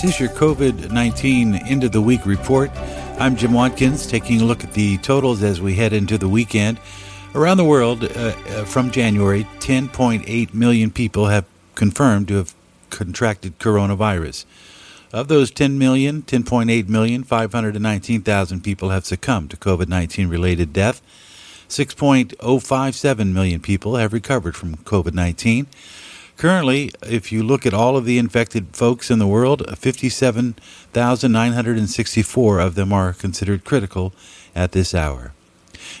This is your COVID 19 end of the week report. I'm Jim Watkins taking a look at the totals as we head into the weekend. Around the world, uh, uh, from January, 10.8 million people have confirmed to have contracted coronavirus. Of those 10 million, 10.8 million, 519,000 people have succumbed to COVID 19 related death. 6.057 million people have recovered from COVID 19. Currently, if you look at all of the infected folks in the world, 57,964 of them are considered critical at this hour.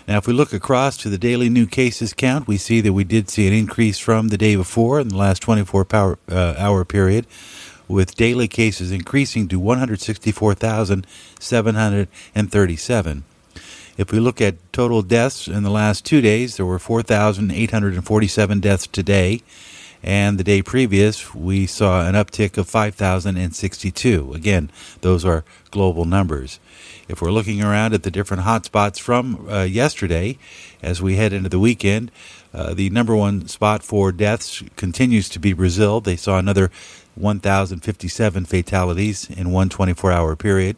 Now, if we look across to the daily new cases count, we see that we did see an increase from the day before in the last 24 power, uh, hour period, with daily cases increasing to 164,737. If we look at total deaths in the last two days, there were 4,847 deaths today and the day previous we saw an uptick of 5,062. Again, those are global numbers. If we're looking around at the different hotspots from uh, yesterday, as we head into the weekend, uh, the number one spot for deaths continues to be Brazil. They saw another 1,057 fatalities in one 24 hour period,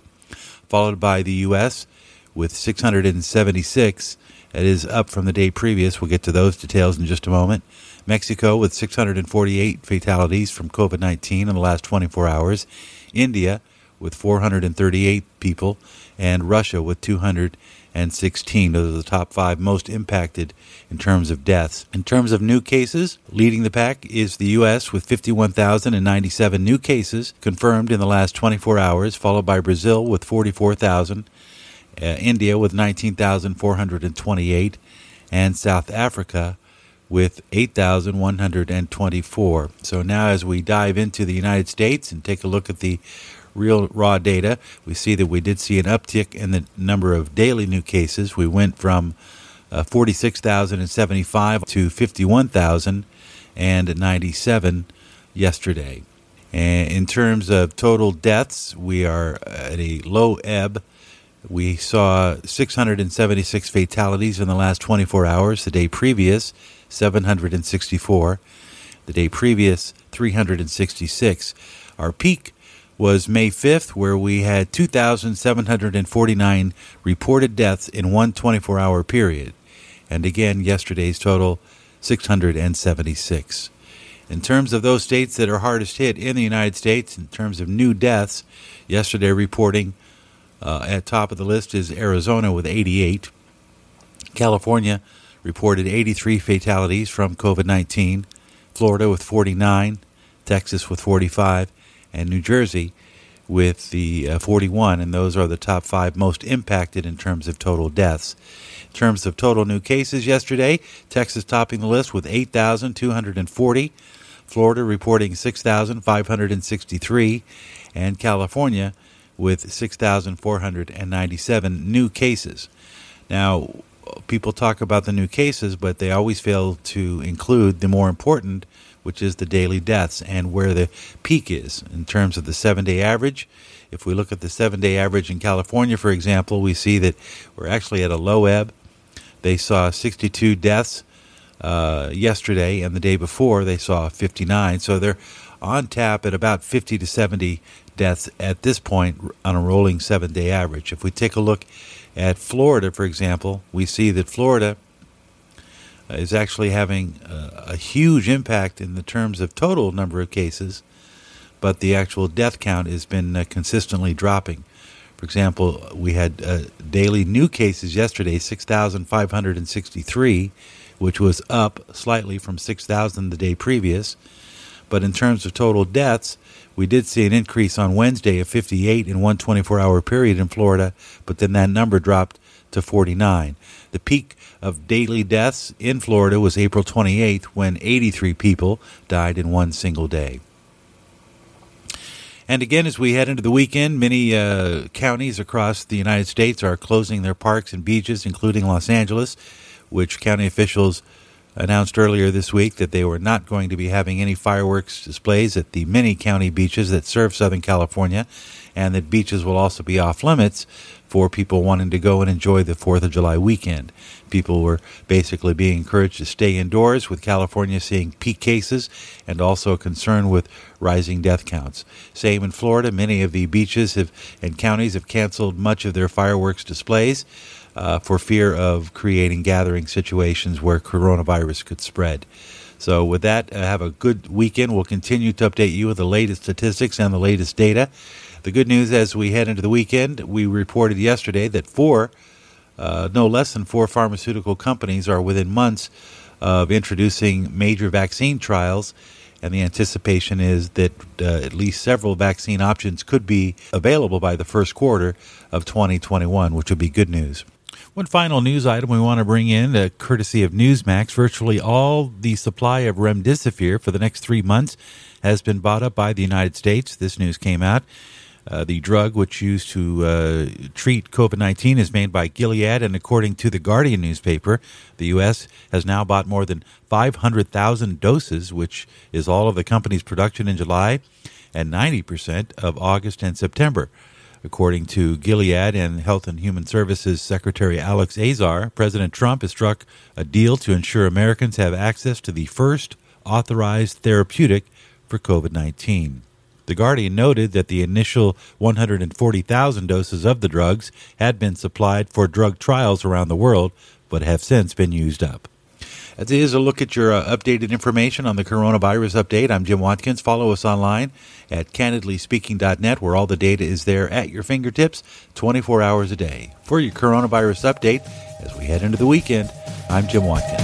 followed by the U.S. with 676. That is up from the day previous. We'll get to those details in just a moment. Mexico with 648 fatalities from COVID 19 in the last 24 hours, India with 438 people, and Russia with 216. Those are the top five most impacted in terms of deaths. In terms of new cases, leading the pack is the U.S. with 51,097 new cases confirmed in the last 24 hours, followed by Brazil with 44,000, uh, India with 19,428, and South Africa with 8,124. So now, as we dive into the United States and take a look at the real raw data, we see that we did see an uptick in the number of daily new cases. We went from uh, 46,075 to 51,097 yesterday. And in terms of total deaths, we are at a low ebb. We saw 676 fatalities in the last 24 hours. The day previous, 764. The day previous, 366. Our peak was May 5th, where we had 2,749 reported deaths in one 24 hour period. And again, yesterday's total, 676. In terms of those states that are hardest hit in the United States, in terms of new deaths, yesterday reporting uh, at top of the list is Arizona with 88. California reported 83 fatalities from COVID 19, Florida with 49, Texas with 45, and New Jersey with the uh, 41. And those are the top five most impacted in terms of total deaths. In terms of total new cases yesterday, Texas topping the list with 8,240, Florida reporting 6,563, and California with 6,497 new cases. Now, people talk about the new cases, but they always fail to include the more important, which is the daily deaths and where the peak is in terms of the seven day average. If we look at the seven day average in California, for example, we see that we're actually at a low ebb. They saw 62 deaths uh, yesterday, and the day before they saw 59. So they're on tap at about 50 to 70 deaths at this point on a rolling seven day average. If we take a look at Florida, for example, we see that Florida is actually having a, a, huge impact in the terms of total number of cases, but the actual death count has been uh, consistently dropping. For example, we had uh, daily new cases yesterday, 6,563, which was up slightly from 6,000 the day previous. But in terms of total deaths, we did see an increase on Wednesday of 58 in one 24 hour period in Florida, but then that number dropped to 49. The peak of daily deaths in Florida was April 28th when 83 people died in one single day. And again, as we head into the weekend, many uh, counties across the United States are closing their parks and beaches, including Los Angeles, which county officials announced earlier this week that they were not going to be having any fireworks displays at the many county beaches that serve Southern California, and that beaches will also be off limits for people wanting to go and enjoy the 4th of July weekend. People were basically being encouraged to stay indoors, with California seeing peak cases and also a concern with rising death counts. Same in Florida. Many of the beaches have, and counties have canceled much of their fireworks displays uh, for fear of creating gathering situations where coronavirus could spread. So, with that, uh, have a good weekend. We'll continue to update you with the latest statistics and the latest data. The good news as we head into the weekend, we reported yesterday that four, uh, no less than four pharmaceutical companies are within months of introducing major vaccine trials. And the anticipation is that uh, at least several vaccine options could be available by the first quarter of 2021, which would be good news. One final news item we want to bring in, uh, courtesy of Newsmax. Virtually all the supply of remdesivir for the next three months has been bought up by the United States. This news came out. Uh, the drug, which used to uh, treat COVID 19, is made by Gilead, and according to the Guardian newspaper, the U.S. has now bought more than 500,000 doses, which is all of the company's production in July and 90% of August and September. According to Gilead and Health and Human Services Secretary Alex Azar, President Trump has struck a deal to ensure Americans have access to the first authorized therapeutic for COVID 19. The Guardian noted that the initial 140,000 doses of the drugs had been supplied for drug trials around the world, but have since been used up. As is a look at your uh, updated information on the coronavirus update, I'm Jim Watkins. Follow us online at candidlyspeaking.net, where all the data is there at your fingertips 24 hours a day. For your coronavirus update, as we head into the weekend, I'm Jim Watkins.